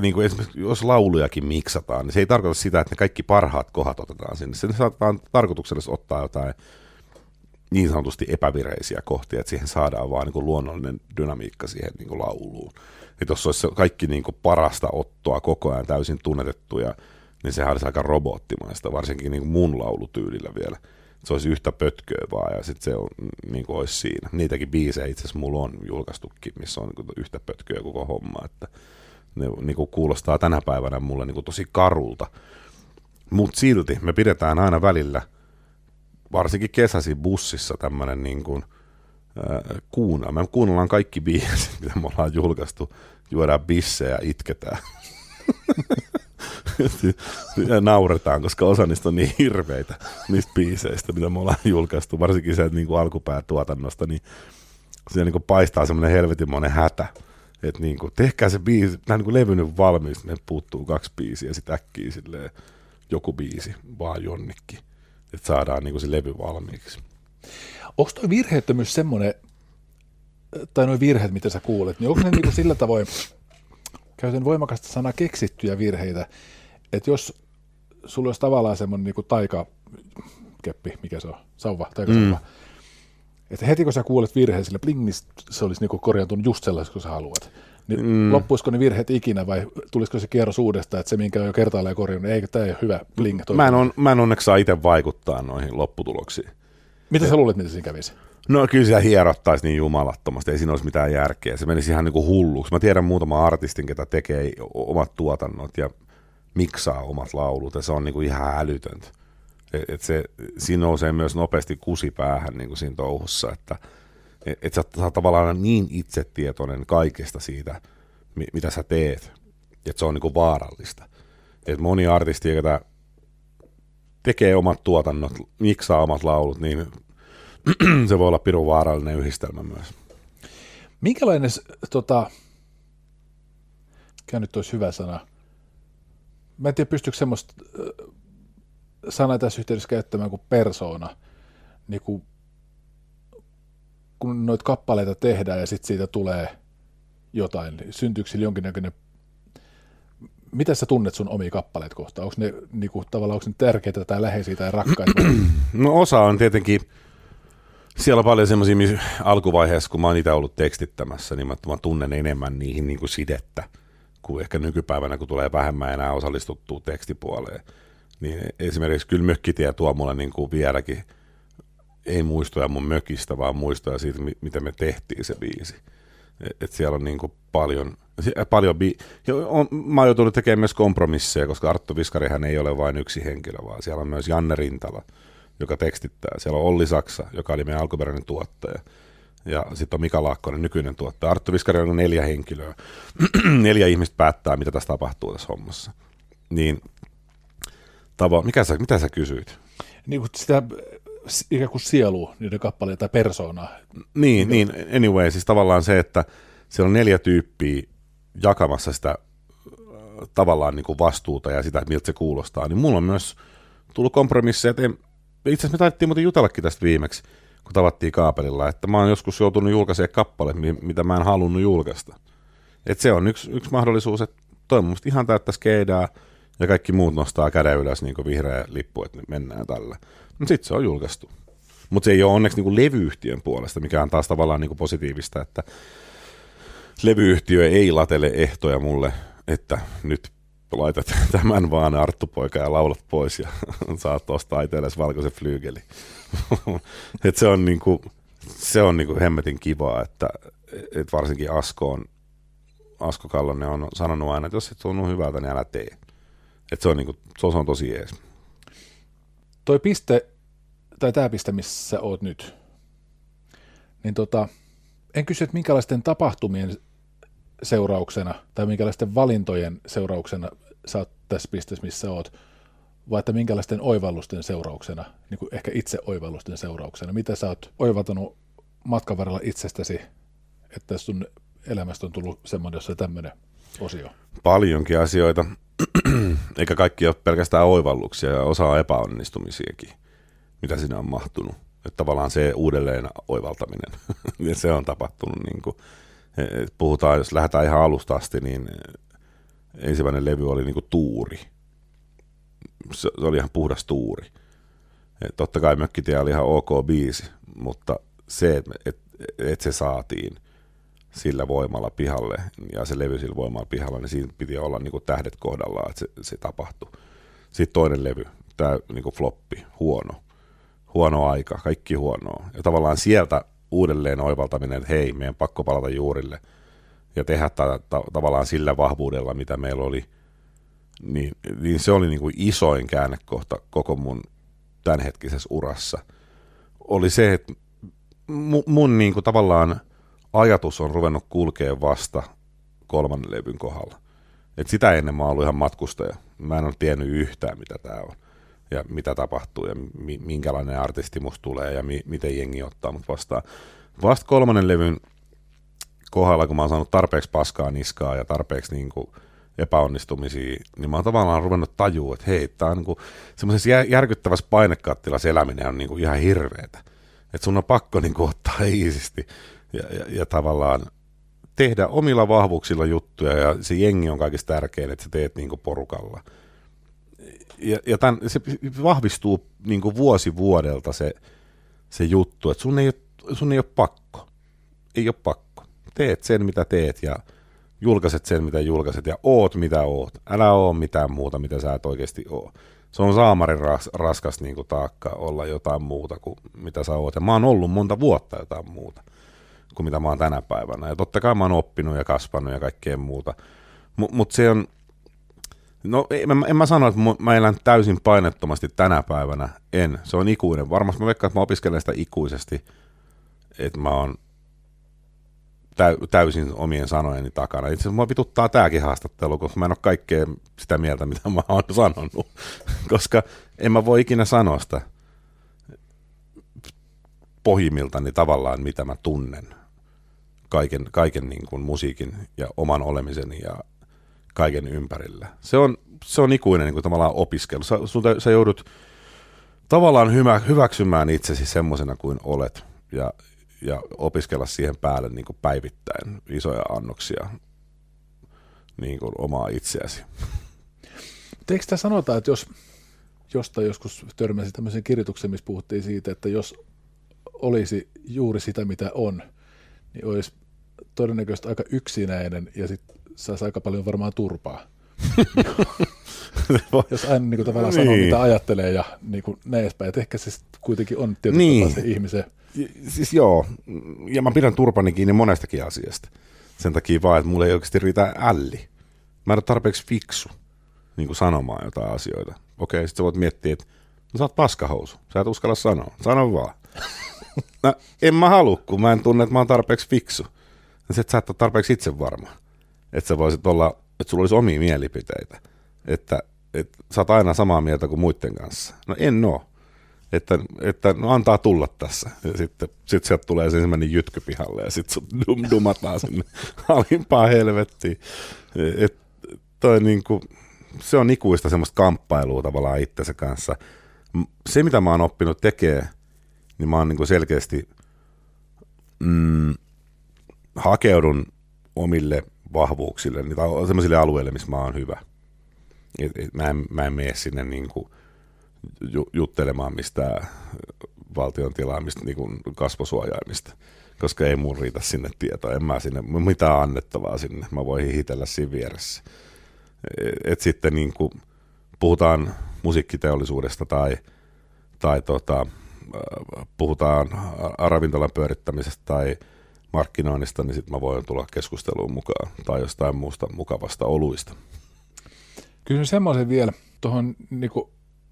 niin kuin esimerkiksi jos laulujakin miksataan, niin se ei tarkoita sitä, että ne kaikki parhaat kohdat otetaan sinne. Se saattaa tarkoituksellisesti ottaa jotain niin sanotusti epävireisiä kohtia, että siihen saadaan vaan niin kuin luonnollinen dynamiikka siihen niin kuin lauluun. Että jos olisi kaikki niin kuin parasta ottoa koko ajan täysin tunnetettuja, niin sehän olisi aika robottimaista, varsinkin niin kuin mun laulutyylillä vielä se olisi yhtä pötköä vaan ja sitten se on, niin kuin olisi siinä. Niitäkin biisejä itse asiassa mulla on julkaistukin, missä on niin yhtä pötköä koko homma, että ne niin kuin kuulostaa tänä päivänä mulle niin kuin tosi karulta. Mutta silti me pidetään aina välillä, varsinkin kesäsi bussissa tämmöinen niin kuin, äh, kuuna. Me kuunnellaan kaikki biisit, [laughs] mitä me ollaan julkaistu, juodaan bissejä ja itketään. [laughs] ja nauretaan, koska osa niistä on niin hirveitä, niistä biiseistä, mitä me ollaan julkaistu, varsinkin se niin kuin alkupäätuotannosta, niin siellä niin kuin paistaa semmoinen helvetinmoinen hätä, että niin kuin, tehkää se biisi, nämä niin levynyt valmiiksi, ne puuttuu kaksi biisiä, ja sitten äkkiä silleen, joku biisi vaan jonnekin, että saadaan niin kuin se levy valmiiksi. Onko tuo virheettömyys semmoinen, tai nuo virheet, mitä sä kuulet, niin onko ne niin kuin sillä tavoin, käytän voimakasta sanaa keksittyjä virheitä, että jos sulla olisi tavallaan semmoinen niin kuin taikakeppi, mikä se on, sauva, taikasauva, mm. että heti kun sä kuulet virheen sille bling, niin se olisi niin kuin korjaantunut just sellaisessa, kun sä haluat. Niin mm. loppuisiko ne virheet ikinä vai tulisiko se kierros uudestaan, että se minkä on jo kertaalleen korjannut, niin eikö tämä ole hyvä bling? Mä en, on, mä en onneksi saa itse vaikuttaa noihin lopputuloksiin. Mitä sä luulet, mitä siinä kävisi? No kyllä siellä hierottaisi niin jumalattomasti, ei siinä olisi mitään järkeä. Se menisi ihan niin kuin hulluksi. Mä tiedän muutama artistin, ketä tekee omat tuotannot ja miksaa omat laulut, ja se on niin kuin ihan älytöntä. Et, et se, siinä nousee myös nopeasti kusi päähän niin kuin siinä touhussa, että et, et sä, sä oot tavallaan niin itsetietoinen kaikesta siitä, mitä sä teet, että se on niin kuin vaarallista. Et moni artisti, joka tekee omat tuotannot, miksaa omat laulut, niin [clears throat] se voi olla pirun vaarallinen yhdistelmä myös. Minkälainen, tota, mikä nyt olisi hyvä sana, mä en tiedä pystyykö semmoista sanaa tässä yhteydessä käyttämään kuin persona, niin kuin, kun noita kappaleita tehdään ja sitten siitä tulee jotain, niin syntyykö sillä jonkinnäköinen mitä sä tunnet sun omia kappaleet kohtaan? Onko ne niinku, tavallaan onko ne tärkeitä tai läheisiä tai rakkaita? [clears throat] no osa on tietenkin, siellä on paljon semmoisia alkuvaiheessa, kun mä oon itse ollut tekstittämässä, niin mä, mä tunnen enemmän niihin niin kuin sidettä kuin ehkä nykypäivänä, kun tulee vähemmän enää osallistuttua tekstipuoleen. Niin esimerkiksi kyllä Mökkitie tuo mulle niin kuin vieläkin, ei muistoja mun mökistä, vaan muistoja siitä, miten me tehtiin se biisi. Et, siellä on niin paljon, paljon bi- on, mä oon joutunut tekemään myös kompromisseja, koska Arttu Viskarihan ei ole vain yksi henkilö, vaan siellä on myös Janne Rintala, joka tekstittää. Siellä on Olli Saksa, joka oli meidän alkuperäinen tuottaja. Ja sitten on Mika Laakkonen, nykyinen tuottaja. Arttu Viskari on neljä henkilöä. [clears throat] neljä ihmistä päättää, mitä tässä tapahtuu tässä hommassa. Niin, tavo, mikä sä, mitä sä kysyit? Niin sitä ikään kuin sielu, niiden kappaleita tai persoonaa. Niin, niin, anyway, siis tavallaan se, että siellä on neljä tyyppiä jakamassa sitä äh, tavallaan niin kuin vastuuta ja sitä, miltä se kuulostaa, niin mulla on myös tullut kompromisseja, että en, itse asiassa me taidettiin muuten jutellakin tästä viimeksi, kun tavattiin kaapelilla, että mä oon joskus joutunut julkaisemaan kappale, mitä mä en halunnut julkaista. Et se on yksi, yksi mahdollisuus, että toi mun ihan täyttä skeidaa, ja kaikki muut nostaa käden ylös niin kuin vihreä lippu, että mennään tällä. No sit se on julkaistu. Mutta se ei ole onneksi niin kuin levyyhtiön puolesta, mikä on taas tavallaan niin kuin positiivista, että levyyhtiö ei latele ehtoja mulle, että nyt laitat [laughs] tämän vaan Arttu poika ja laulat pois ja [laughs] saat ostaa itsellesi valkoisen flyygeli. [laughs] Et se on niinku, se on niinku hemmetin kivaa, että et varsinkin Asko on, Asko Kallonen on sanonut aina, että jos et tunnu hyvältä, niin älä tee. Et se on, niinku, se on tosi jees. Toi piste, tai tämä piste, missä oot nyt, niin tota, en kysy, että minkälaisten tapahtumien seurauksena tai minkälaisten valintojen seurauksena sä oot tässä pisteessä, missä oot, vai että minkälaisten oivallusten seurauksena, niin kuin ehkä itse oivallusten seurauksena, mitä sä oot oivaltanut matkan varrella itsestäsi, että sun elämästä on tullut semmoinen, jossa tämmöinen osio? Paljonkin asioita, [clears throat] eikä kaikki ole pelkästään oivalluksia ja osa on epäonnistumisiakin, mitä sinä on mahtunut. Että tavallaan se uudelleen oivaltaminen, [laughs] se on tapahtunut niin kuin puhutaan, jos lähdetään ihan alusta asti, niin ensimmäinen levy oli niinku tuuri. Se, se oli ihan puhdas tuuri. Et totta kai Mökkitie oli ihan ok biisi, mutta se, että et, et se saatiin sillä voimalla pihalle ja se levy sillä voimalla pihalle, niin siinä piti olla niinku tähdet kohdallaan, että se, se tapahtui. Sitten toinen levy, tämä niinku floppi, huono. Huono aika, kaikki huonoa. Ja tavallaan sieltä uudelleen oivaltaminen, että hei, meidän pakko palata juurille ja tehdä ta- ta- tavallaan sillä vahvuudella, mitä meillä oli, niin, niin se oli niin kuin isoin käännekohta koko mun tämänhetkisessä urassa. Oli se, että mun, mun niin kuin tavallaan ajatus on ruvennut kulkea vasta kolmannen levyn kohdalla. Et sitä ennen mä oon ollut ihan matkustaja. Mä en ole tiennyt yhtään, mitä tämä on ja mitä tapahtuu ja mi- minkälainen artisti musta tulee ja mi- miten jengi ottaa mut vastaan. Vasta kolmannen levyn kohdalla, kun mä oon saanut tarpeeksi paskaa niskaa ja tarpeeksi niin kuin epäonnistumisia, niin mä oon tavallaan ruvennut tajua, että hei, tää on niin semmoisessa järkyttävässä painekattilassa eläminen on niin kuin ihan hirveetä. Että sun on pakko niin kuin ottaa [laughs] iisisti ja, ja, ja tavallaan tehdä omilla vahvuuksilla juttuja ja se jengi on kaikista tärkein, että sä teet niin porukalla. Ja, ja tämän, se vahvistuu niin vuosi vuodelta se, se juttu, että sun ei, ole, sun ei ole pakko. Ei ole pakko. Teet sen, mitä teet ja julkaiset sen, mitä julkaiset ja oot, mitä oot. Älä oo mitään muuta, mitä sä et oikeasti oo. Se on saamarin ras, raskas niin taakka olla jotain muuta kuin mitä sä oot. Ja mä oon ollut monta vuotta jotain muuta kuin mitä mä oon tänä päivänä. Ja totta kai mä oon oppinut ja kasvanut ja kaikkea muuta. Mutta mut se on, no en, en mä sano, että mä elän täysin painettomasti tänä päivänä. En. Se on ikuinen. Varmasti mä veikkaan, että mä opiskelen sitä ikuisesti, että mä oon täysin omien sanojeni takana. Itse asiassa mua vituttaa tämäkin haastattelu, koska mä en ole kaikkea sitä mieltä, mitä mä oon [laughs] sanonut. koska en mä voi ikinä sanoa sitä pohjimmiltani tavallaan, mitä mä tunnen kaiken, kaiken niin kuin musiikin ja oman olemiseni ja kaiken ympärillä. Se on, se on ikuinen niin kuin tavallaan opiskelu. Sä, sulta, sä joudut tavallaan hyvä, hyväksymään itsesi semmoisena kuin olet ja, ja opiskella siihen päälle niin kuin päivittäin isoja annoksia niin kuin omaa itseäsi. Eikö sitä sanota, että jos jostain joskus törmäsi tämmöisen kirjoituksen, missä puhuttiin siitä, että jos olisi juuri sitä, mitä on, niin olisi todennäköisesti aika yksinäinen ja sitten saisi aika paljon varmaan turpaa. [laughs] Jos aina niin kuin, tavallaan niin. sanoo, mitä ajattelee ja niin kuin, näin edespäin. Että ehkä se kuitenkin on tietysti niin. se ihmisen... Siis joo, ja mä pidän turpani kiinni monestakin asiasta. Sen takia vaan, että mulle ei oikeasti riitä älli. Mä en ole tarpeeksi fiksu niin kuin sanomaan jotain asioita. Okei, sitten sä voit miettiä, että no, sä oot paskahousu. Sä et uskalla sanoa. Sano vaan. No, en mä halua, kun mä en tunne, että mä oon tarpeeksi fiksu. Ja sit sä et ole tarpeeksi itse varma. Että sä voisit olla, että sulla olisi omia mielipiteitä. Että, että sä oot aina samaa mieltä kuin muiden kanssa. No en oo. Että, että no antaa tulla tässä. Ja sitten sit sieltä tulee se ensimmäinen jytky pihalle ja sitten sut dum, dumataan sinne [laughs] alimpaan helvettiin. Et niinku, se on ikuista semmoista kamppailua tavallaan itsensä kanssa. Se, mitä mä oon oppinut tekee, niin mä oon niinku selkeästi mm, hakeudun omille vahvuuksille, niin sellaisille alueille, missä mä oon hyvä. Et, et, mä, en, mä en mene sinne niin kuin ju, juttelemaan mistään valtion tilaamista niin kuin kasvosuojaimista, koska ei mun riitä sinne tietoa. En mä sinne, mitään annettavaa sinne. Mä voin hihitellä siinä vieressä. Et, et sitten niin kuin puhutaan musiikkiteollisuudesta tai, tai tota, puhutaan ravintolan pyörittämisestä tai markkinoinnista, niin sitten mä voin tulla keskusteluun mukaan tai jostain muusta mukavasta oluista. Kysyn semmoisen vielä tuohon niin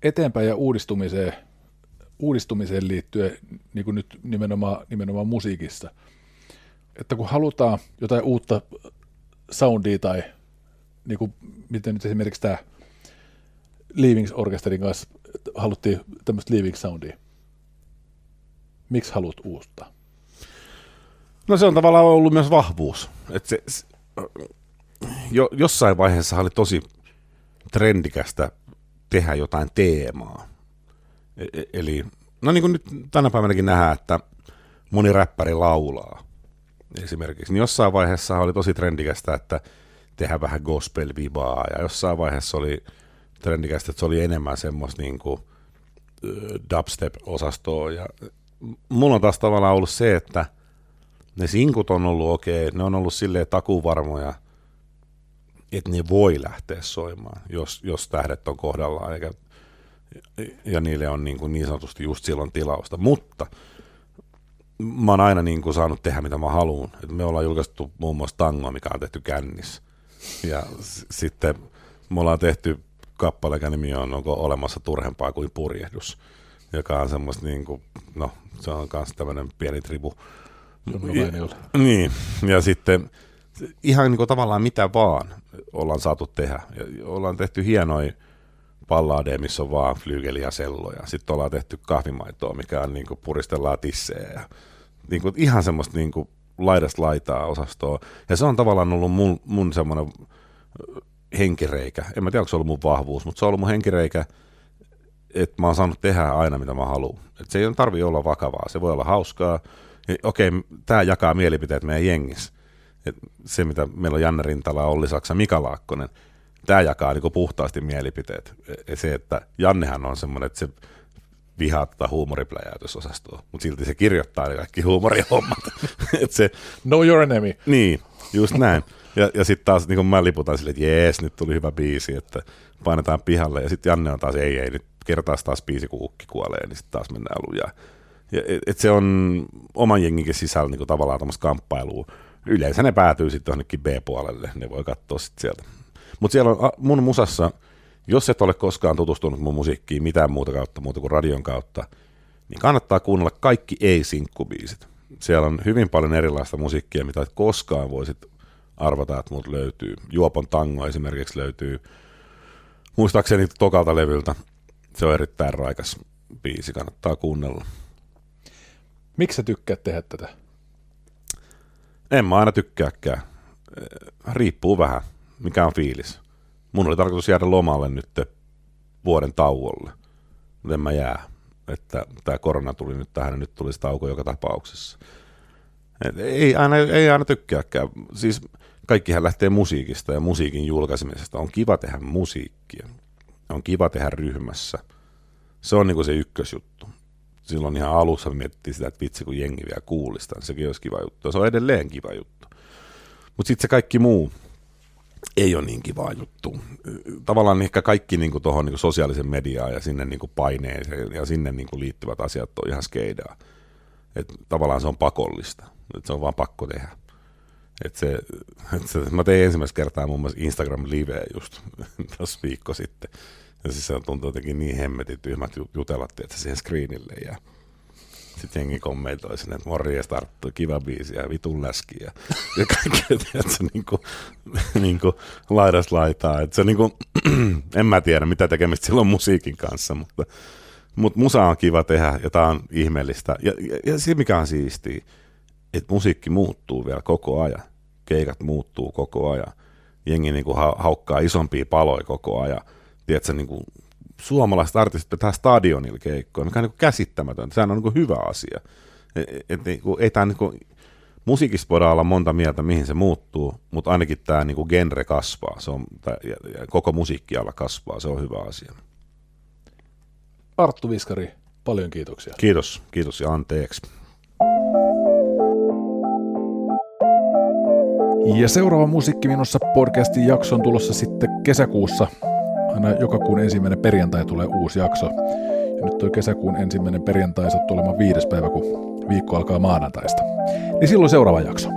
eteenpäin ja uudistumiseen, uudistumiseen liittyen niin kuin nyt nimenomaan, nimenomaan musiikissa. Että kun halutaan jotain uutta soundia tai niin kuin, miten nyt esimerkiksi tämä Leavings Orkesterin kanssa haluttiin tämmöistä Leaving Soundia. Miksi haluat uutta? No se on tavallaan ollut myös vahvuus. Että se, se, jo, jossain vaiheessa oli tosi trendikästä tehdä jotain teemaa. E, e, eli, no niin kuin nyt tänä päivänäkin nähdään, että moni räppäri laulaa esimerkiksi. Niin jossain vaiheessa oli tosi trendikästä, että tehdä vähän gospel-vibaa, ja jossain vaiheessa oli trendikästä, että se oli enemmän semmoista niin kuin dubstep-osastoa, ja mulla on taas tavallaan ollut se, että ne sinkut on ollut okei, okay, ne on ollut silleen takuvarmoja, että ne voi lähteä soimaan, jos, jos tähdet on kohdallaan, eikä, ja niille on niin, kuin niin sanotusti just silloin tilausta. Mutta mä oon aina niin kuin saanut tehdä mitä mä haluan. Et me ollaan julkaistu muun muassa tangoa, mikä on tehty kännissä. Ja s- sitten me ollaan tehty kappale, joka nimi on Onko olemassa turhempaa kuin purjehdus, joka on semmoista niin kuin, no se on myös tämmöinen pieni tribu. Ja, niin, ja sitten ihan niin kuin tavallaan mitä vaan. ollaan saatu tehdä. Ja ollaan tehty hienoja palladeja, missä on vaan flygeli ja selloja. Sitten ollaan tehty kahvimaitoa, mikä on niin kuin puristellaan tissejä ja niin kuin ihan semmoista niin kuin laidasta laitaa osastoa. Ja se on tavallaan ollut mun, mun semmoinen henkireikä. En mä tiedä, onko se ollut mun vahvuus, mutta se on ollut mun henkireikä, että mä oon saanut tehdä aina, mitä mä haluan. Et se ei tarvi olla vakavaa, se voi olla hauskaa. Okei, tämä jakaa mielipiteet meidän jengissä. Et se, mitä meillä on Janne Rintala, Olli Saksa, Mika Laakkonen, tämä jakaa niin puhtaasti mielipiteet. Ja se, että Jannehan on semmoinen, että se vihaa tätä huumoripläjäytysosastoa, mutta silti se kirjoittaa ne kaikki huumorihommat. [laughs] Et se, know your enemy. Niin, just näin. Ja, ja sitten taas niin mä liputan silleen, että jees, nyt tuli hyvä biisi, että painetaan pihalle. Ja sitten Janne on taas, ei, ei, nyt kertaa taas biisi, kun ukki kuolee, niin sitten taas mennään lujaa. Ja, et, et se on oman jenginkin sisällä niin tavallaan tämmöistä kamppailua. Yleensä ne päätyy sitten johonkin B-puolelle, ne voi katsoa sitten sieltä. Mutta siellä on mun musassa, jos et ole koskaan tutustunut mun musiikkiin mitään muuta kautta, muuta kuin radion kautta, niin kannattaa kuunnella kaikki ei-sinkkubiisit. Siellä on hyvin paljon erilaista musiikkia, mitä et koskaan voisit arvata, että muut löytyy. Juopon tango esimerkiksi löytyy muistaakseni tokalta levyltä. Se on erittäin raikas biisi, kannattaa kuunnella. Miksi sä tykkäät tehdä tätä? En mä aina tykkääkään. Riippuu vähän, mikä on fiilis. Mun oli tarkoitus jäädä lomalle nyt vuoden tauolle, mutta en mä jää. Että tämä korona tuli nyt tähän ja nyt tulisi tauko joka tapauksessa. Et ei, aina, ei aina tykkääkään. Siis kaikkihan lähtee musiikista ja musiikin julkaisemisesta. On kiva tehdä musiikkia. On kiva tehdä ryhmässä. Se on niinku se ykkösjuttu. Silloin ihan alussa me mietittiin sitä, että vitsi kun jengi vielä kuulista, niin sekin olisi kiva juttu. Se on edelleen kiva juttu. Mutta sitten se kaikki muu ei ole niin kiva juttu. Tavallaan ehkä kaikki niin tuohon niin sosiaalisen mediaan ja sinne niin paineeseen ja sinne niin liittyvät asiat on ihan skeidaa. Et tavallaan se on pakollista. Et se on vaan pakko tehdä. Et se, et se, mä tein ensimmäistä kertaa muun muassa Instagram Live just [laughs] tuossa viikko sitten. Ja siis se tuntuu jotenkin niin hemmetin tyhmät jutella, että siihen screenille. Ja sitten jengi kommentoi sinne, että morjes tarttuu, kiva biisi ja vitun läski. Ja, [laughs] ja kaikkea, että se niinku, [laughs] niinku laidas laitaa. Että se niinku, [clears throat] en mä tiedä, mitä tekemistä sillä on musiikin kanssa, mutta, mutta musa on kiva tehdä ja tää on ihmeellistä. Ja, ja, ja se, mikä on siistiä, että musiikki muuttuu vielä koko ajan. Keikat muuttuu koko ajan. Jengi niin kuin haukkaa isompia paloja koko ajan. Tiedätkö, niin kuin suomalaiset artistit pitää stadionilla keikkoja, mikä on niin käsittämätöntä. Sehän on niin hyvä asia. Et, et, niin kuin, ei tämä niin kuin, musiikissa voidaan olla monta mieltä, mihin se muuttuu, mutta ainakin tämä niin kuin genre kasvaa. Se on, tää, ja, ja koko musiikkiala kasvaa, se on hyvä asia. Arttu Viskari, paljon kiitoksia. Kiitos, kiitos ja anteeksi. Ja seuraava Musiikki Minussa podcastin jakso on tulossa sitten kesäkuussa. Aina joka kuun ensimmäinen perjantai tulee uusi jakso. Ja nyt tuo kesäkuun ensimmäinen perjantai sattuu olemaan viides päivä, kun viikko alkaa maanantaista. Niin silloin seuraava jakso.